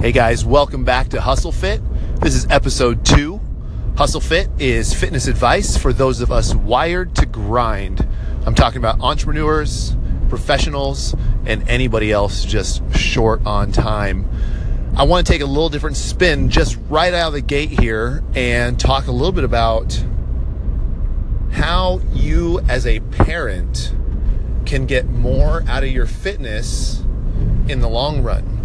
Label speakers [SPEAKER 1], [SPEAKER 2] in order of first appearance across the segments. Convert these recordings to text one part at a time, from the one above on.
[SPEAKER 1] Hey guys, welcome back to Hustle Fit. This is episode two. Hustle Fit is fitness advice for those of us wired to grind. I'm talking about entrepreneurs, professionals, and anybody else just short on time. I want to take a little different spin just right out of the gate here and talk a little bit about how you as a parent can get more out of your fitness in the long run.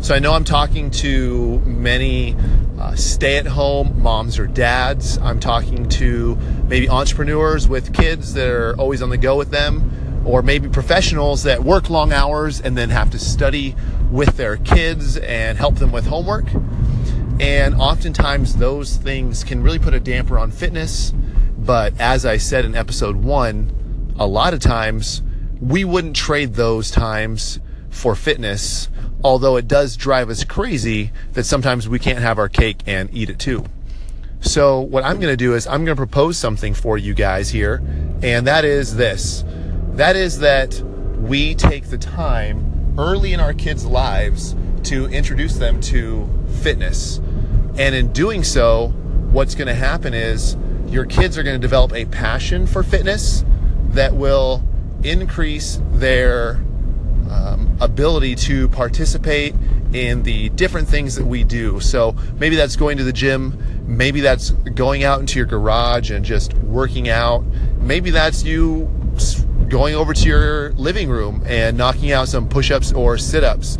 [SPEAKER 1] So I know I'm talking to many uh, stay at home moms or dads. I'm talking to maybe entrepreneurs with kids that are always on the go with them, or maybe professionals that work long hours and then have to study with their kids and help them with homework. And oftentimes those things can really put a damper on fitness. But as I said in episode one, a lot of times we wouldn't trade those times for fitness although it does drive us crazy that sometimes we can't have our cake and eat it too. So what I'm going to do is I'm going to propose something for you guys here, and that is this. That is that we take the time early in our kids' lives to introduce them to fitness. And in doing so, what's going to happen is your kids are going to develop a passion for fitness that will increase their um, ability to participate in the different things that we do. So maybe that's going to the gym, maybe that's going out into your garage and just working out, maybe that's you going over to your living room and knocking out some push ups or sit ups.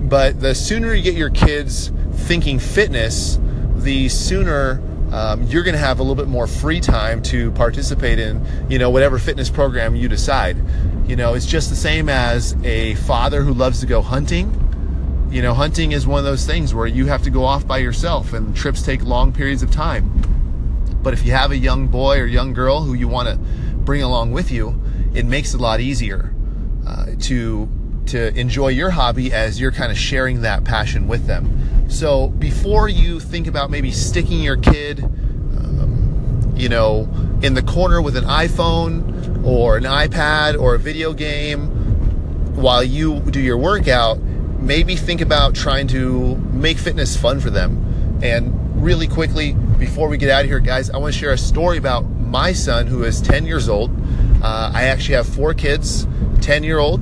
[SPEAKER 1] But the sooner you get your kids thinking fitness, the sooner um, you're going to have a little bit more free time to participate in, you know, whatever fitness program you decide. You know, it's just the same as a father who loves to go hunting. You know, hunting is one of those things where you have to go off by yourself and trips take long periods of time. But if you have a young boy or young girl who you want to bring along with you, it makes it a lot easier uh, to to enjoy your hobby as you're kind of sharing that passion with them. So before you think about maybe sticking your kid, um, you know, in the corner with an iPhone or an iPad or a video game while you do your workout, maybe think about trying to make fitness fun for them. And really quickly, before we get out of here, guys, I want to share a story about my son who is 10 years old. Uh, I actually have four kids 10 year old,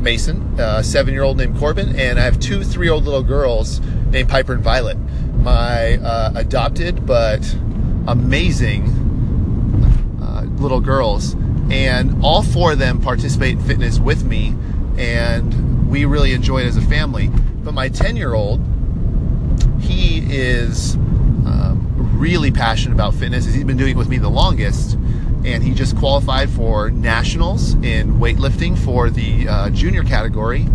[SPEAKER 1] Mason, a seven year old named Corbin, and I have two three year old little girls named Piper and Violet. My uh, adopted but amazing uh, little girls. And all four of them participate in fitness with me, and we really enjoy it as a family. But my 10 year old, he is um, really passionate about fitness. He's been doing it with me the longest and he just qualified for nationals in weightlifting for the uh, junior category.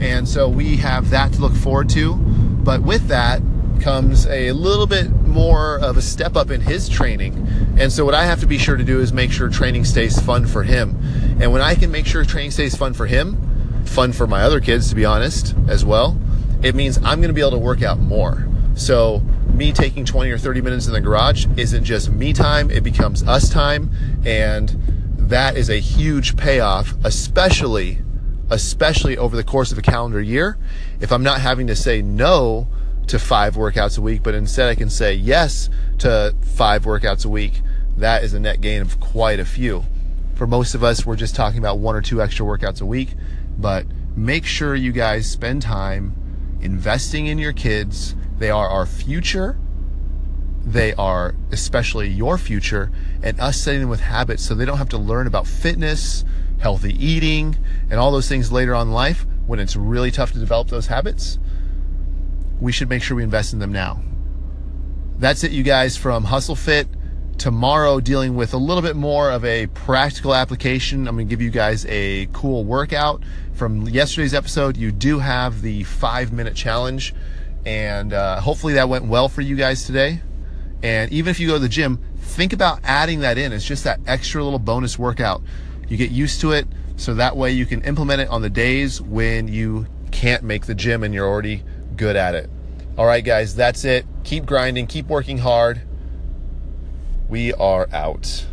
[SPEAKER 1] And so we have that to look forward to. But with that comes a little bit more of a step up in his training. And so what I have to be sure to do is make sure training stays fun for him. And when I can make sure training stays fun for him, fun for my other kids, to be honest, as well, it means I'm going to be able to work out more. So me taking 20 or 30 minutes in the garage isn't just me time, it becomes us time. And that is a huge payoff, especially, especially over the course of a calendar year. If I'm not having to say no to five workouts a week, but instead I can say yes to five workouts a week, that is a net gain of quite a few. For most of us, we're just talking about one or two extra workouts a week, but make sure you guys spend time investing in your kids they are our future. They are especially your future and us setting them with habits so they don't have to learn about fitness, healthy eating, and all those things later on in life when it's really tough to develop those habits. We should make sure we invest in them now. That's it, you guys, from Hustle Fit. Tomorrow, dealing with a little bit more of a practical application. I'm going to give you guys a cool workout. From yesterday's episode, you do have the five minute challenge and uh, hopefully that went well for you guys today. And even if you go to the gym, think about adding that in. It's just that extra little bonus workout. You get used to it so that way you can implement it on the days when you can't make the gym and you're already good at it. All right, guys, that's it. Keep grinding, keep working hard. We are out.